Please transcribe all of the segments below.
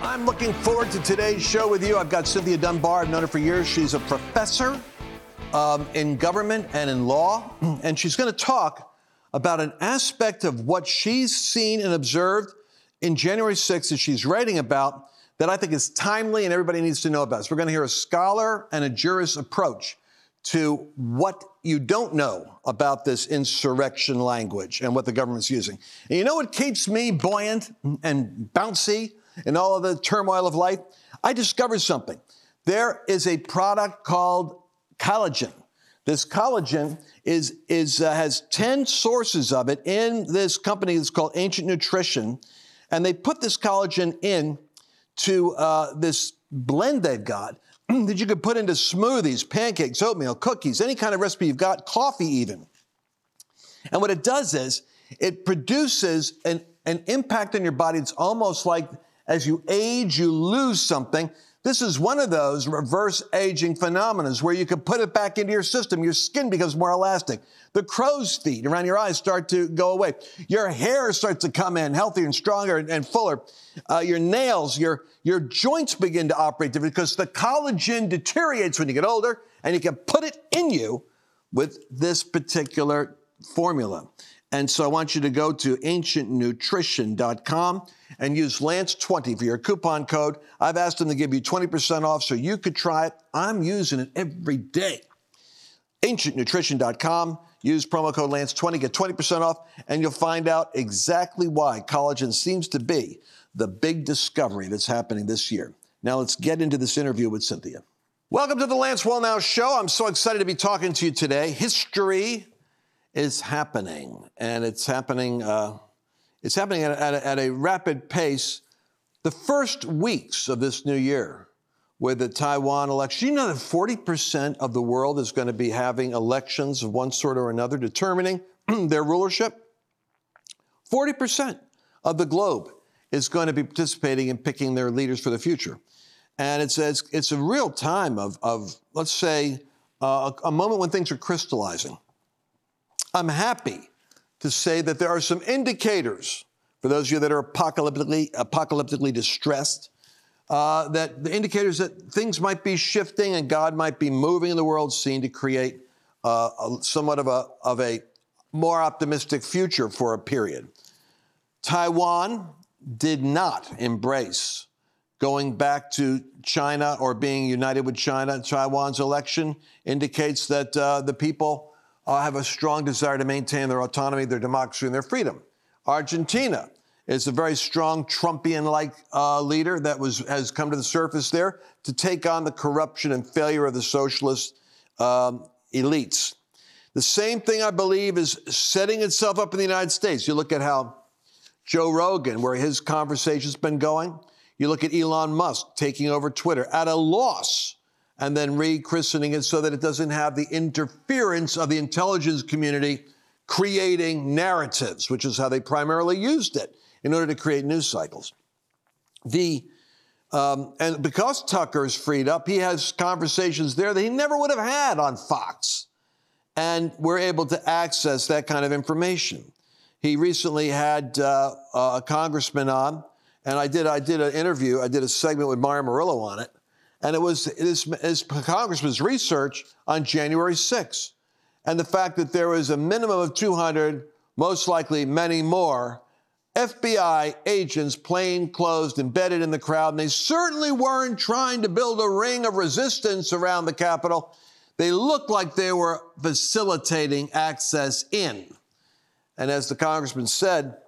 I'm looking forward to today's show with you. I've got Cynthia Dunbar. I've known her for years. She's a professor um, in government and in law, and she's going to talk about an aspect of what she's seen and observed in January 6th that she's writing about that I think is timely and everybody needs to know about. So we're going to hear a scholar and a jurist approach to what you don't know about this insurrection language and what the government's using. And you know what keeps me buoyant and bouncy in all of the turmoil of life? I discovered something. There is a product called collagen. This collagen is, is, uh, has 10 sources of it in this company that's called Ancient Nutrition. And they put this collagen in to uh, this blend they've got that you could put into smoothies, pancakes, oatmeal, cookies, any kind of recipe you've got, coffee even. And what it does is it produces an, an impact on your body. It's almost like as you age, you lose something. This is one of those reverse aging phenomena where you can put it back into your system. Your skin becomes more elastic. The crow's feet around your eyes start to go away. Your hair starts to come in healthier and stronger and, and fuller. Uh, your nails, your, your joints begin to operate differently because the collagen deteriorates when you get older and you can put it in you with this particular formula. And so I want you to go to ancientnutrition.com and use Lance20 for your coupon code. I've asked them to give you 20% off so you could try it. I'm using it every day. Ancientnutrition.com. Use promo code Lance20, get 20% off, and you'll find out exactly why collagen seems to be the big discovery that's happening this year. Now let's get into this interview with Cynthia. Welcome to the Lance Wallnau Show. I'm so excited to be talking to you today. History is happening, and it's happening. Uh, it's happening at, at, at a rapid pace. The first weeks of this new year, with the Taiwan election, you know that 40% of the world is going to be having elections of one sort or another determining their rulership. 40% of the globe is going to be participating in picking their leaders for the future. And it's, it's, it's a real time of, of let's say, uh, a moment when things are crystallizing. I'm happy to say that there are some indicators for those of you that are apocalyptically, apocalyptically distressed, uh, that the indicators that things might be shifting and God might be moving in the world scene to create uh, a, somewhat of a, of a more optimistic future for a period. Taiwan did not embrace going back to China or being united with China. Taiwan's election indicates that uh, the people uh, have a strong desire to maintain their autonomy, their democracy, and their freedom. Argentina is a very strong Trumpian-like uh, leader that was has come to the surface there to take on the corruption and failure of the socialist um, elites. The same thing, I believe, is setting itself up in the United States. You look at how Joe Rogan, where his conversation's been going. You look at Elon Musk taking over Twitter at a loss and then rechristening it so that it doesn't have the interference of the intelligence community creating narratives, which is how they primarily used it in order to create news cycles. The um, and because Tucker's freed up, he has conversations there that he never would have had on Fox. And we're able to access that kind of information. He recently had uh, a congressman on, and I did I did an interview. I did a segment with Mario Murillo on it, and it was his, his congressman's research on January 6th, and the fact that there was a minimum of 200, most likely many more, FBI agents, plain-clothes, embedded in the crowd, and they certainly weren't trying to build a ring of resistance around the Capitol. They looked like they were facilitating access in. And as the congressman said,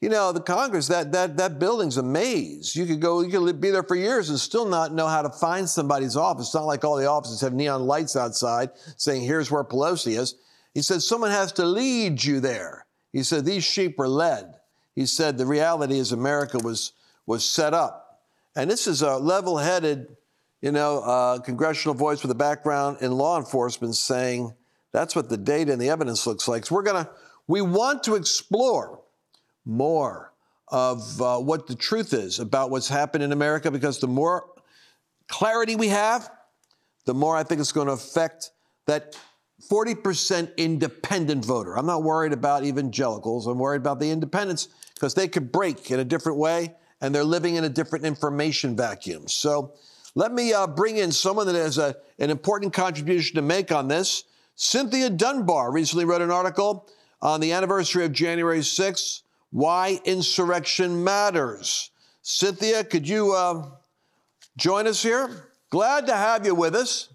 you know, the Congress, that, that, that building's a maze. You could go, you could be there for years and still not know how to find somebody's office. It's not like all the offices have neon lights outside saying, here's where Pelosi is. He said, someone has to lead you there. He said, these sheep were led. He said, the reality is America was, was set up. And this is a level headed, you know, uh, congressional voice with a background in law enforcement saying, that's what the data and the evidence looks like. So we're going to, we want to explore more of uh, what the truth is about what's happened in America because the more clarity we have, the more I think it's going to affect that 40% independent voter. I'm not worried about evangelicals. I'm worried about the independents because they could break in a different way and they're living in a different information vacuum. So let me uh, bring in someone that has a, an important contribution to make on this. Cynthia Dunbar recently wrote an article on the anniversary of January 6th Why Insurrection Matters. Cynthia, could you uh, join us here? Glad to have you with us.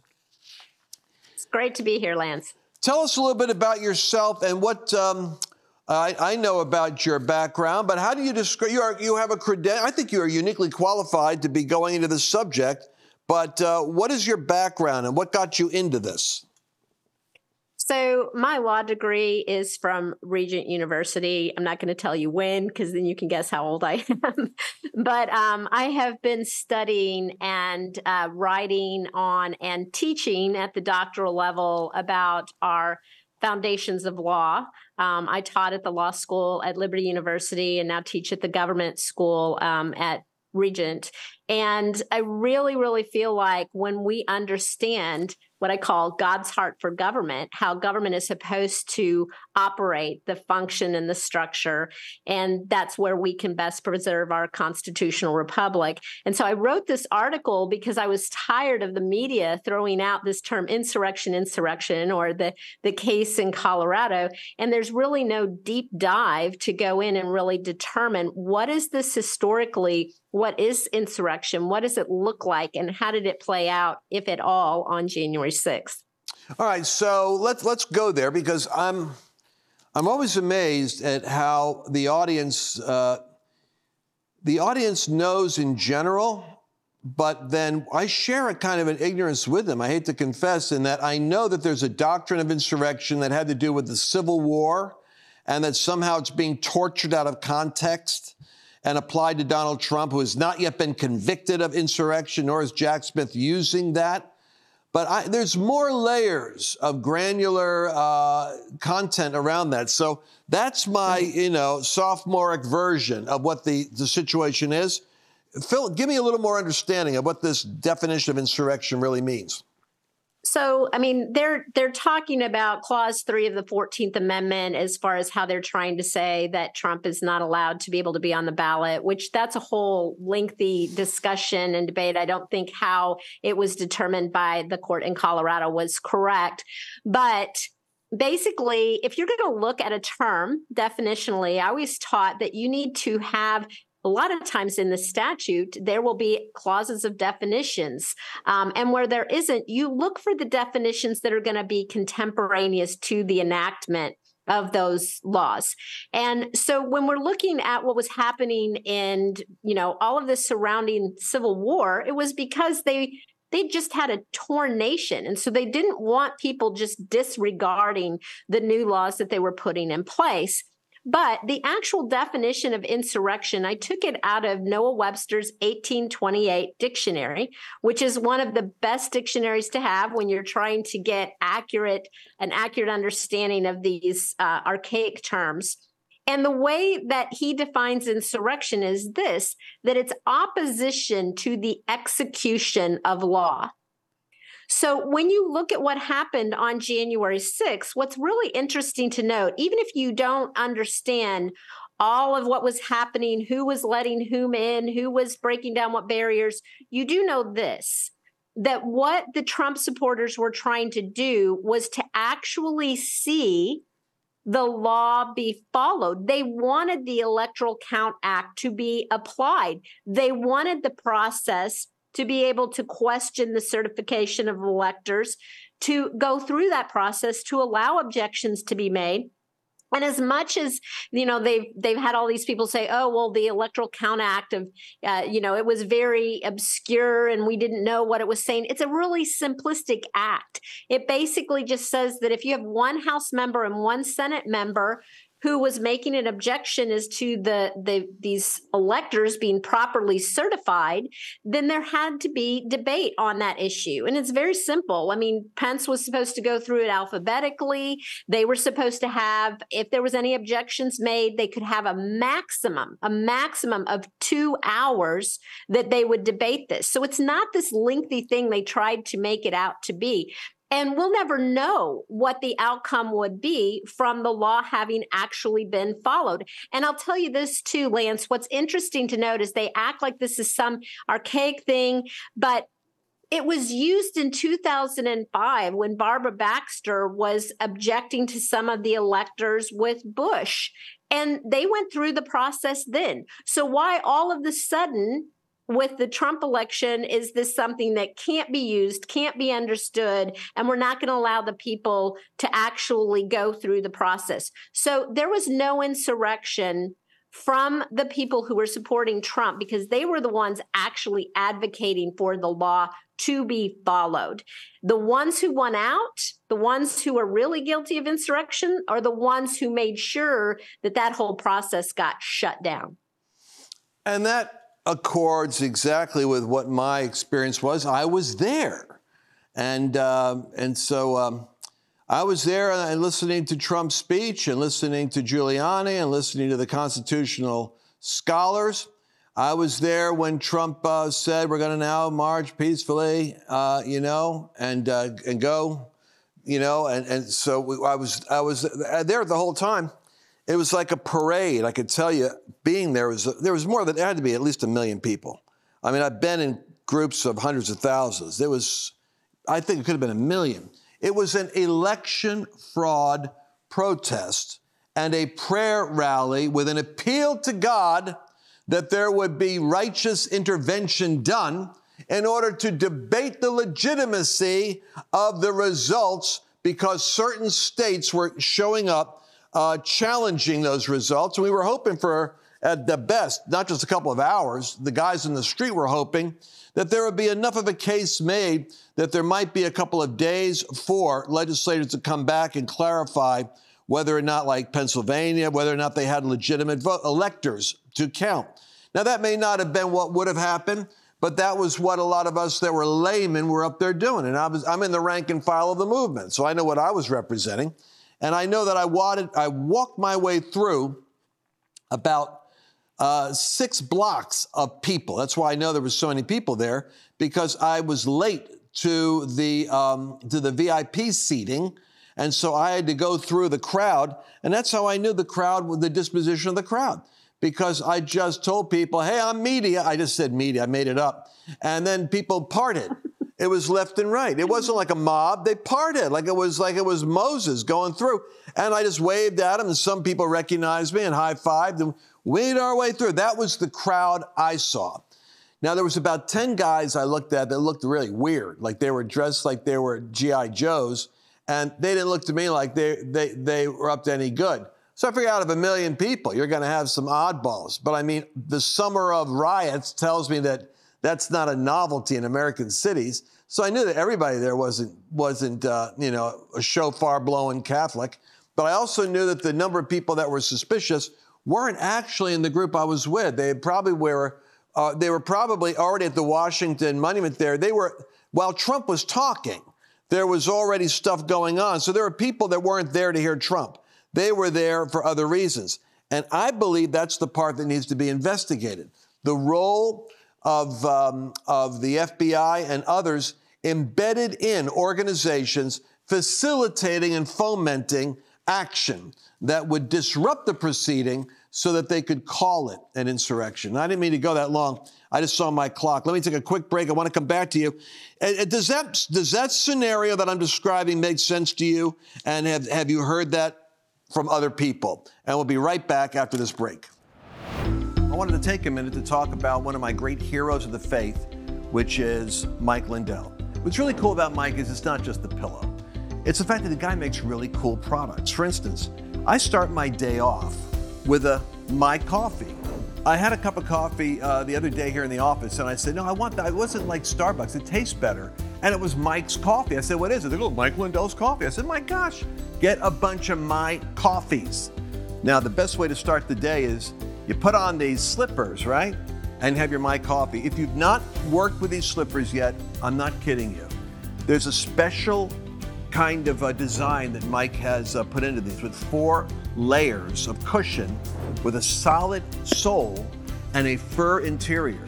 It's great to be here, Lance. Tell us a little bit about yourself and what um, I, I, know about your background, but how do you describe? You, are, you have a credential. I think you are uniquely qualified to be going into this subject. But uh, what is your background and what got you into this? So, my law degree is from Regent University. I'm not going to tell you when because then you can guess how old I am. but um, I have been studying and uh, writing on and teaching at the doctoral level about our foundations of law. Um, I taught at the law school at Liberty University and now teach at the government school um, at Regent. And I really, really feel like when we understand what I call God's heart for government, how government is supposed to operate, the function and the structure. And that's where we can best preserve our constitutional republic. And so I wrote this article because I was tired of the media throwing out this term insurrection, insurrection, or the, the case in Colorado. And there's really no deep dive to go in and really determine what is this historically what is insurrection? What does it look like? And how did it play out, if at all, on January 6th? All right, so let's let's go there because I'm I'm always amazed at how the audience uh, the audience knows in general, but then I share a kind of an ignorance with them. I hate to confess in that I know that there's a doctrine of insurrection that had to do with the Civil War, and that somehow it's being tortured out of context and applied to Donald Trump, who has not yet been convicted of insurrection, nor is Jack Smith using that. But I, there's more layers of granular uh, content around that. So that's my, you know, sophomoric version of what the, the situation is. Phil, give me a little more understanding of what this definition of insurrection really means. So, I mean, they're they're talking about clause 3 of the 14th amendment as far as how they're trying to say that Trump is not allowed to be able to be on the ballot, which that's a whole lengthy discussion and debate. I don't think how it was determined by the court in Colorado was correct, but basically, if you're going to look at a term definitionally, I always taught that you need to have a lot of times in the statute, there will be clauses of definitions. Um, and where there isn't, you look for the definitions that are going to be contemporaneous to the enactment of those laws. And so when we're looking at what was happening in, you know, all of this surrounding civil war, it was because they they just had a torn nation. And so they didn't want people just disregarding the new laws that they were putting in place. But the actual definition of insurrection, I took it out of Noah Webster's 1828 dictionary, which is one of the best dictionaries to have when you're trying to get accurate an accurate understanding of these uh, archaic terms. And the way that he defines insurrection is this that it's opposition to the execution of law. So when you look at what happened on January 6th, what's really interesting to note, even if you don't understand all of what was happening, who was letting whom in, who was breaking down what barriers, you do know this that what the Trump supporters were trying to do was to actually see the law be followed. They wanted the Electoral Count Act to be applied. They wanted the process to be able to question the certification of electors, to go through that process, to allow objections to be made. And as much as you know, they've they've had all these people say, "Oh, well, the Electoral Count Act of, uh, you know, it was very obscure and we didn't know what it was saying." It's a really simplistic act. It basically just says that if you have one House member and one Senate member who was making an objection as to the, the these electors being properly certified, then there had to be debate on that issue. And it's very simple. I mean, Pence was supposed to go through it alphabetically. They were supposed to have, if there was any objections made, they could have a maximum, a maximum of two hours that they would debate this. So it's not this lengthy thing they tried to make it out to be. And we'll never know what the outcome would be from the law having actually been followed. And I'll tell you this too, Lance. What's interesting to note is they act like this is some archaic thing, but it was used in 2005 when Barbara Boxer was objecting to some of the electors with Bush. And they went through the process then. So, why all of the sudden with the Trump election is this something that can't be used, can't be understood, and we're not going to allow the people to actually go through the process. So there was no insurrection from the people who were supporting Trump because they were the ones actually advocating for the law to be followed. The ones who won out, the ones who are really guilty of insurrection, are the ones who made sure that that whole process got shut down. And that accords exactly with what my experience was. I was there, and uh, and so um, I was there and listening to Trump's speech and listening to Giuliani and listening to the constitutional scholars. I was there when Trump uh, said we're going to now march peacefully, uh, you know, and uh, and go, you know, and and so we, I was I was there the whole time it was like a parade. I could tell you, being there was there was more than there had to be at least a million people. I mean, I've been in groups of hundreds of thousands. There was, I think it could have been a million. It was an election fraud protest and a prayer rally with an appeal to God that there would be righteous intervention done in order to debate the legitimacy of the results because certain states were showing up uh, challenging those results. And we were hoping for, at the best, not just a couple of hours, the guys in the street were hoping that there would be enough of a case made that there might be a couple of days for legislators to come back and clarify whether or not, like Pennsylvania, whether or not they had legitimate vote, electors to count. Now, that may not have been what would have happened, but that was what a lot of us that were laymen were up there doing. And I was, I'm in the rank and file of the movement, so I know what I was representing. And I know that I, wanted, I walked my way through about uh, six blocks of people. That's why I know there were so many people there because I was late to the um, to the VIP seating, and so I had to go through the crowd, and that's how I knew the crowd, the disposition of the crowd, because I just told people, "Hey, I'm media." I just said media. I made it up, and then people parted. It was left and right. It wasn't like a mob. They parted like it was like it was Moses going through. And I just waved at them, and some people recognized me and high fived and waved our way through. That was the crowd I saw. Now there was about 10 guys I looked at that looked really weird, like they were dressed like they were GI Joes, and they didn't look to me like they they they were up to any good. So I figured out of a million people, you're going to have some oddballs. But I mean, the summer of riots tells me that that's not a novelty in American cities. So I knew that everybody there wasn't wasn't uh, you know a shofar blowing Catholic, but I also knew that the number of people that were suspicious weren't actually in the group I was with. They probably were uh, they were probably already at the Washington Monument there. They were while Trump was talking. There was already stuff going on. So there were people that weren't there to hear Trump. They were there for other reasons. And I believe that's the part that needs to be investigated. The role of, um, of the FBI and others embedded in organizations facilitating and fomenting action that would disrupt the proceeding so that they could call it an insurrection. I didn't mean to go that long. I just saw my clock. Let me take a quick break. I want to come back to you. Does that, does that scenario that I'm describing make sense to you? And have, have you heard that from other people? And we'll be right back after this break. I wanted to take a minute to talk about one of my great heroes of the faith, which is Mike Lindell. What's really cool about Mike is it's not just the pillow. It's the fact that the guy makes really cool products. For instance, I start my day off with a My Coffee. I had a cup of coffee uh, the other day here in the office, and I said, "No, I want that." It wasn't like Starbucks; it tastes better. And it was Mike's coffee. I said, "What is it?" They go, "Mike Lindell's coffee." I said, "My gosh, get a bunch of my coffees." Now, the best way to start the day is you put on these slippers, right? And have your My Coffee. If you've not worked with these slippers yet, I'm not kidding you. There's a special kind of a design that Mike has uh, put into these with four layers of cushion with a solid sole and a fur interior.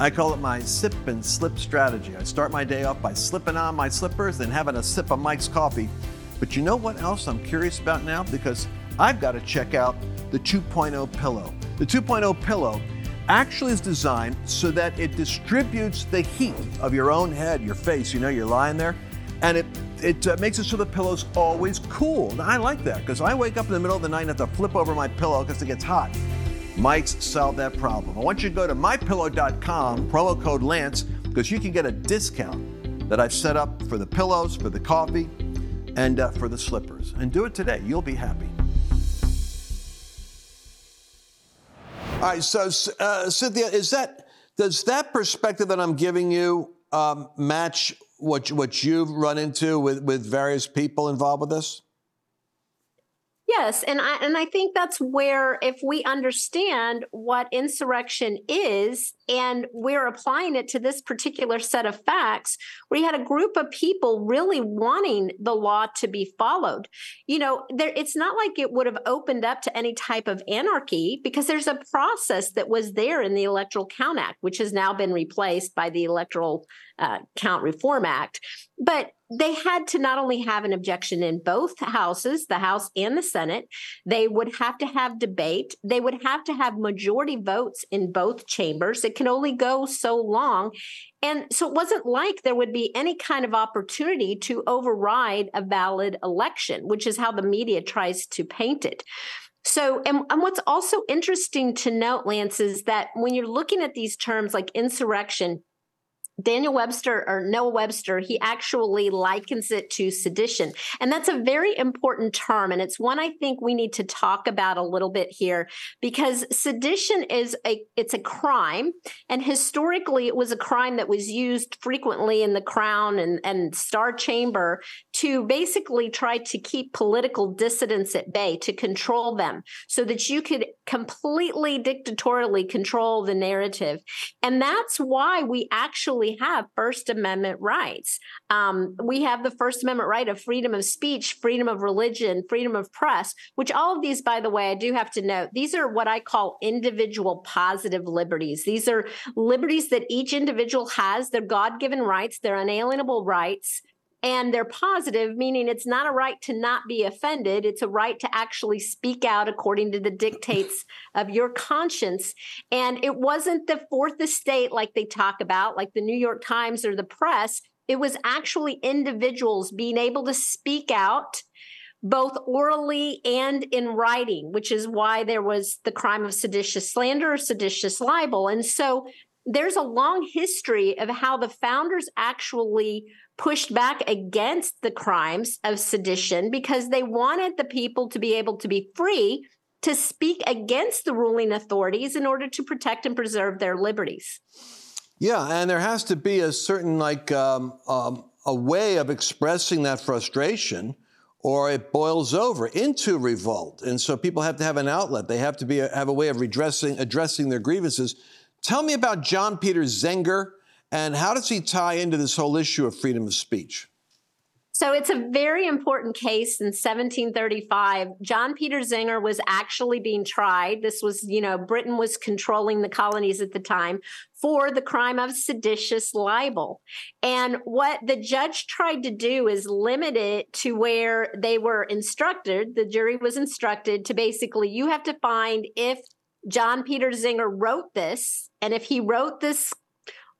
I call it my sip and slip strategy. I start my day off by slipping on my slippers and having a sip of Mike's coffee. But you know what else I'm curious about now? Because I've got to check out the 2.0 pillow. The 2.0 pillow actually is designed so that it distributes the heat of your own head, your face. You know, you're lying there, and it it uh, makes it so the pillow's always cool. Now, I like that because I wake up in the middle of the night and have to flip over my pillow because it gets hot. Mike's solved that problem. I want you to go to mypillow.com, promo code Lance, because you can get a discount that I've set up for the pillows, for the coffee, and uh, for the slippers. And do it today. You'll be happy. All right, so uh, Cynthia, is that does that perspective that I'm giving you um, match what what you've run into with with various people involved with this? Yes, and I and I think that's where if we understand what insurrection is and we're applying it to this particular set of facts, we had a group of people really wanting the law to be followed. You know, there it's not like it would have opened up to any type of anarchy because there's a process that was there in the Electoral Count Act, which has now been replaced by the Electoral uh, Count Reform Act. But they had to not only have an objection in both houses, the House and the Senate, they would have to have debate. They would have to have majority votes in both chambers. It can only go so long. And so it wasn't like there would be any kind of opportunity to override a valid election, which is how the media tries to paint it. So, and, and, what's also interesting to note, Lance, is that when you're looking at these terms like insurrection, Daniel Webster or Noah Webster, he actually likens it to sedition. And that's a very important term. And it's one I think we need to talk about a little bit here because sedition is a, it's a crime. And historically, it was a crime that was used frequently in the crown and, and star chamber to basically try to keep political dissidents at bay, to control them so that you could completely dictatorially control the narrative. And that's why we actually have First Amendment rights. Um, we have the First Amendment right of freedom of speech, freedom of religion, freedom of press, which all of these, by the way, I do have to note, these are what I call individual positive liberties. These are liberties that each individual has. They're God given rights, they're unalienable rights and they're positive, meaning it's not a right to not be offended. It's a right to actually speak out according to the dictates of your conscience. And it wasn't the fourth estate like they talk about, like the New York Times or the press. It was actually individuals being able to speak out both orally and in writing, which is why there was the crime of seditious slander or seditious libel. And so there's a long history of how the founders actually pushed back against the crimes of sedition because they wanted the people to be able to be free to speak against the ruling authorities in order to protect and preserve their liberties. Yeah, and there has to be a certain like um, um, a way of expressing that frustration, or it boils over into revolt. And so people have to have an outlet. They have to be have a way of redressing addressing their grievances. Tell me about John Peter Zenger and how does he tie into this whole issue of freedom of speech? So it's a very important case in 1735. John Peter Zenger was actually being tried. This was, you know, Britain was controlling the colonies at the time for the crime of seditious libel. And what the judge tried to do is limit it to where they were instructed, the jury was instructed to basically, you have to find if John Peter Zenger wrote this, and if he wrote this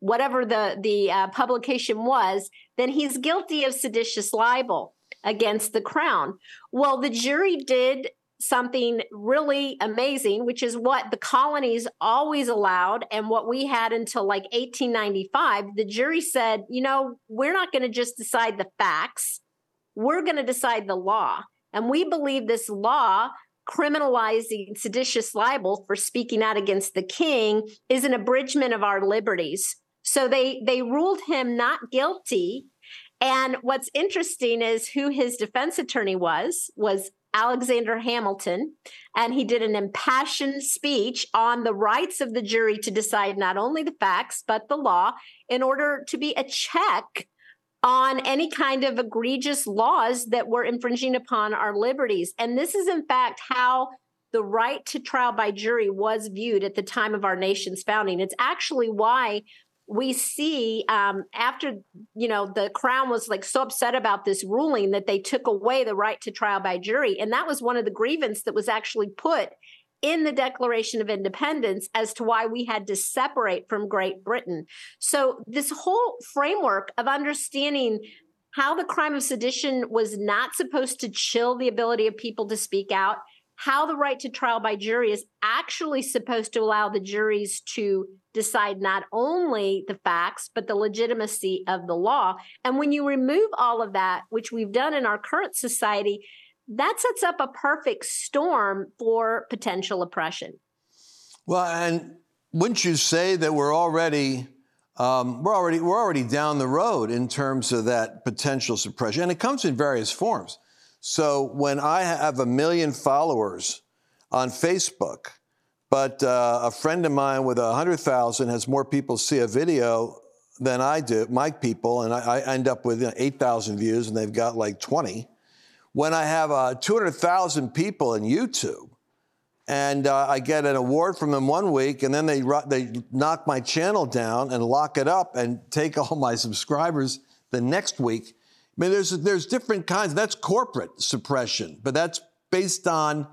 whatever the the uh, publication was, then he's guilty of seditious libel against the crown. Well, the jury did something really amazing, which is what the colonies always allowed and what we had until like 1895. The jury said, you know, we're not going to just decide the facts, we're going to decide the law. And we believe this law criminalizing seditious libel for speaking out against the king is an abridgment of our liberties. So they they ruled him not guilty. And what's interesting is who his defense attorney was was Alexander Hamilton, and he did an impassioned speech on the rights of the jury to decide not only the facts but the law in order to be a check on any kind of egregious laws that were infringing upon our liberties. And this is in fact how the right to trial by jury was viewed at the time of our nation's founding. It's actually why we see um, after you know the crown was like so upset about this ruling that they took away the right to trial by jury. And that was one of the grievance that was actually put in the declaration of independence as to why we had to separate from great britain. So this whole framework of understanding how the crime of sedition was not supposed to chill the ability of people to speak out how the right to trial by jury is actually supposed to allow the juries to decide not only the facts, but the legitimacy of the law. And when you remove all of that, which we've done in our current society, that sets up a perfect storm for potential oppression. Well, and wouldn't you say that we're already um, we're already we're already down the road in terms of that potential suppression, and it comes in various forms. So when I have a million followers on Facebook, but uh, a friend of mine with 100,000 has more people see a video than I do, my people, and I, I end up with you know, 8,000 views and they've got like 20. When I have uh, 200,000 people in YouTube, and uh, I get an award from them one week, and then they they knock my channel down and lock it up and take all my subscribers the next week. I mean, there's there's different kinds. That's corporate suppression, but that's based on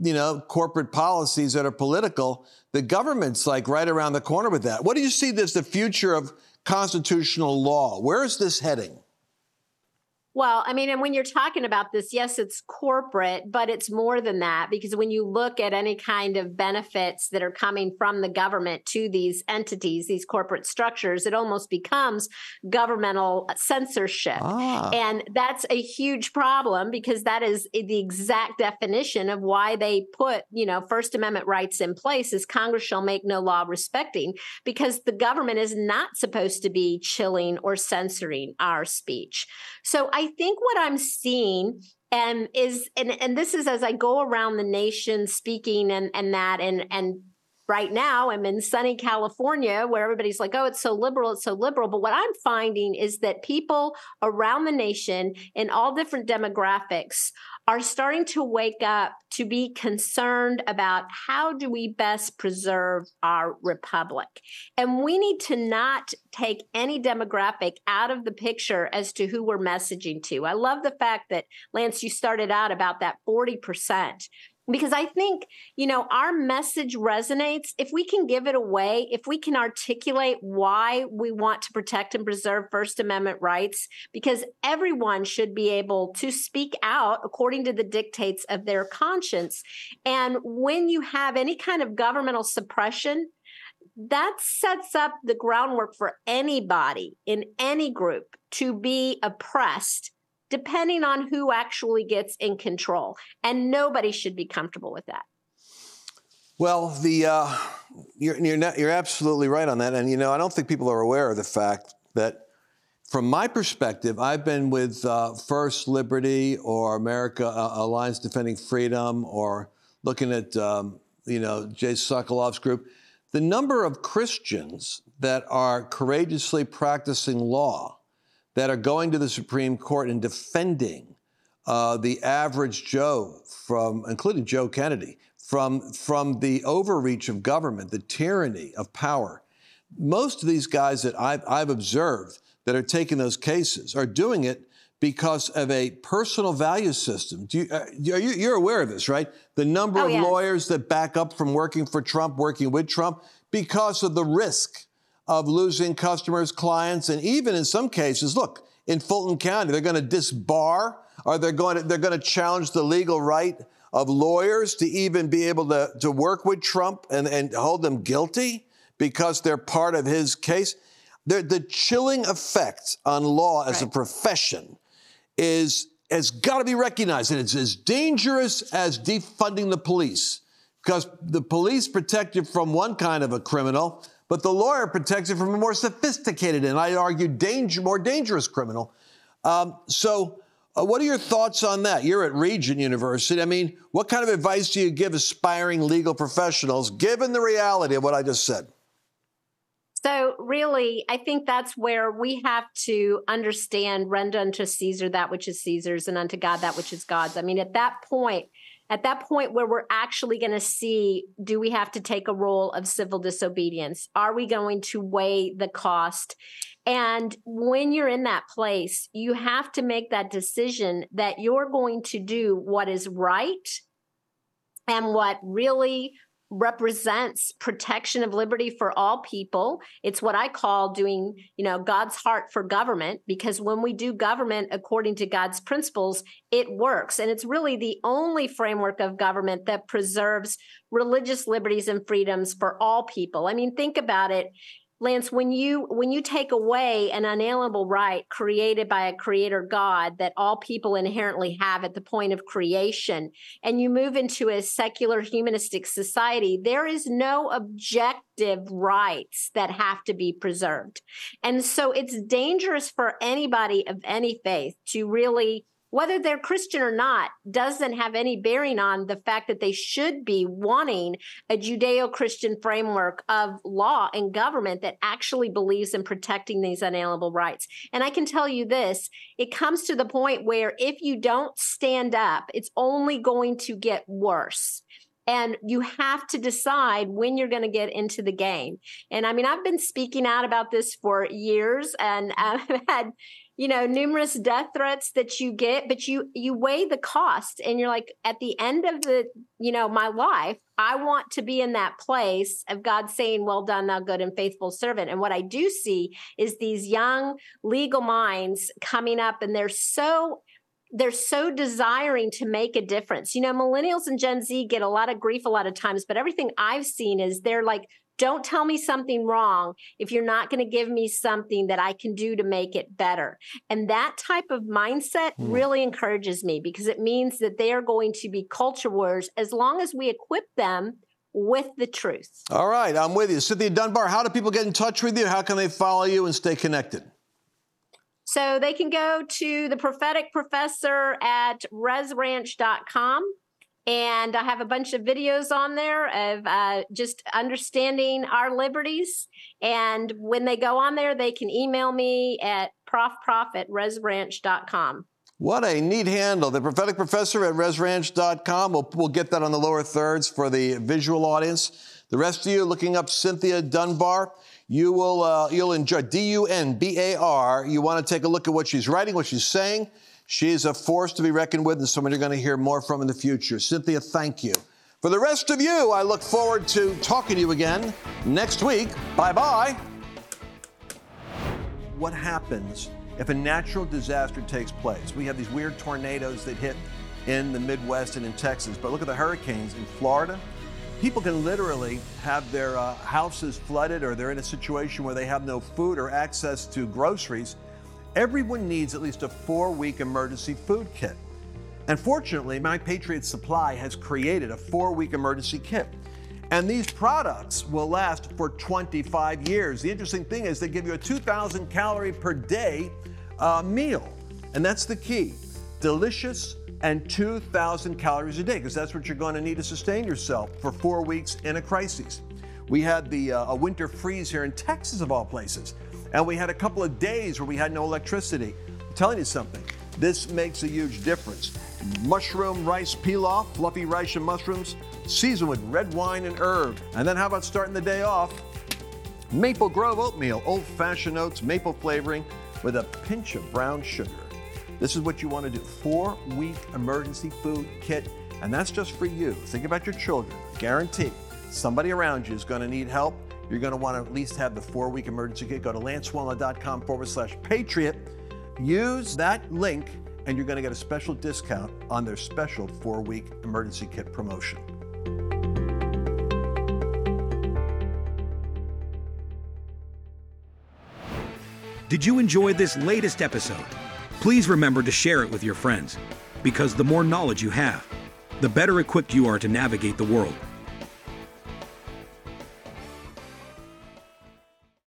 you know corporate policies that are political. The government's like right around the corner with that. What do you see as the future of constitutional law? Where is this heading? Well, I mean, and when you're talking about this, yes, it's corporate, but it's more than that because when you look at any kind of benefits that are coming from the government to these entities, these corporate structures, it almost becomes governmental censorship. Ah. And that's a huge problem because that is the exact definition of why they put, you know, First Amendment rights in place is Congress shall make no law respecting because the government is not supposed to be chilling or censoring our speech. So I think what I'm seeing and is and and this is as I go around the nation speaking and and that and and right now I'm in sunny California where everybody's like, oh, it's so liberal, it's so liberal. But what I'm finding is that people around the nation in all different demographics are starting to wake up to be concerned about how do we best preserve our republic. And we need to not take any demographic out of the picture as to who we're messaging to. I love the fact that Lance you started out about that 40% because I think, you know, our message resonates. If we can give it away, if we can articulate why we want to protect and preserve First Amendment rights, because everyone should be able to speak out according to the dictates of their conscience. And when you have any kind of governmental suppression, that sets up the groundwork for anybody in any group to be oppressed depending on who actually gets in control. And nobody should be comfortable with that. Well, the uh, you're you're, not, you're absolutely right on that, and you know I don't think people are aware of the fact that, from my perspective, I've been with uh, First Liberty or America uh, Alliance Defending Freedom or looking at um, you know Jay Sekulow's group. The number of Christians that are courageously practicing law that are going to the Supreme Court and defending uh, the average Joe from, including Joe Kennedy, from, from the overreach of government, the tyranny of power. Most of these guys that I've, I've observed that are taking those cases are doing it because of a personal value system. Do you, uh, you, are aware of this, right? The number oh, of yes. lawyers that back up from working for Trump, working with Trump, because of the risk of losing customers, clients, and even in some cases, look, in Fulton County, they're going to disbar or they're going to, they're going to challenge the legal right of lawyers to even be able to, to work with Trump and, and hold them guilty because they're part of his case. They're, the chilling effect on law as right. a profession is has got to be recognized, and it's as dangerous as defunding the police because the police protect you from one kind of a criminal, but the lawyer protects you from a more sophisticated and I'd argue danger, more dangerous criminal. Um, so, uh, what are your thoughts on that? You're at Regent University. I mean, what kind of advice do you give aspiring legal professionals given the reality of what I just said? So, really, I think that's where we have to understand render unto Caesar that which is Caesar's and unto God that which is God's. I mean, at that point, at that point where we're actually going to see do we have to take a role of civil disobedience? Are we going to weigh the cost? And when you're in that place, you have to make that decision that you're going to do what is right and what really represents protection of liberty for all people. It's what I call doing, you know, God's heart for government because when we do government according to God's principles, it works. And it's really the only framework of government that preserves religious liberties and freedoms for all people. I mean, think about it. Lance, when you when you take away an unalienable right created by a creator God that all people inherently have at the point of creation, and you move into a secular humanistic society, there is no objective rights that have to be preserved. And so it's dangerous for anybody of any faith to really whether they're Christian or not doesn't have any bearing on the fact that they should be wanting a Judeo Christian framework of law and government that actually believes in protecting these unalienable rights. And I can tell you this it comes to the point where if you don't stand up, it's only going to get worse and you have to decide when you're going to get into the game. And I mean, I've been speaking out about this for years, and I've had you know numerous death threats that you get but you you weigh the cost and you're like at the end of the you know my life i want to be in that place of god saying well done thou good and faithful servant and what i do see is these young legal minds coming up and they're so they're so desiring to make a difference. You know, millennials and Gen Z get a lot of grief a lot of times, but everything I've seen is they're like don't tell me something wrong if you're not going to give me something that I can do to make it better. And that type of mindset mm. really encourages me because it means that they are going to be culture wars as long as we equip them with the truth. All right, I'm with you. Cynthia Dunbar, how do people get in touch with you? How can they follow you and stay connected? So they can go to the prophetic professor at resranch.com and I have a bunch of videos on there of uh, just understanding our liberties. And when they go on there, they can email me at profprof at resranch.com. What a neat handle. The prophetic professor at resranch.com. We'll, we'll get that on the lower thirds for the visual audience. The rest of you looking up Cynthia Dunbar, you will uh, you'll enjoy D U N B A R. You want to take a look at what she's writing, what she's saying. She's a force to be reckoned with and someone you're going to hear more from in the future. Cynthia, thank you. For the rest of you, I look forward to talking to you again next week. Bye bye. What happens if a natural disaster takes place? We have these weird tornadoes that hit in the Midwest and in Texas, but look at the hurricanes in Florida. People can literally have their uh, houses flooded or they're in a situation where they have no food or access to groceries Everyone needs at least a four week emergency food kit. And fortunately, My Patriot Supply has created a four week emergency kit. And these products will last for 25 years. The interesting thing is they give you a 2,000 calorie per day uh, meal. And that's the key delicious and 2,000 calories a day, because that's what you're going to need to sustain yourself for four weeks in a crisis. We had the uh, a winter freeze here in Texas, of all places. And we had a couple of days where we had no electricity. I'm telling you something, this makes a huge difference. Mushroom rice pilaf, fluffy rice and mushrooms, seasoned with red wine and herb. And then how about starting the day off? Maple Grove oatmeal, old fashioned oats, maple flavoring with a pinch of brown sugar. This is what you want to do four week emergency food kit, and that's just for you. Think about your children. Guarantee somebody around you is going to need help you're going to want to at least have the four week emergency kit. Go to lancewallnau.com forward slash patriot. Use that link, and you're going to get a special discount on their special four week emergency kit promotion. Did you enjoy this latest episode? Please remember to share it with your friends, because the more knowledge you have, the better equipped you are to navigate the world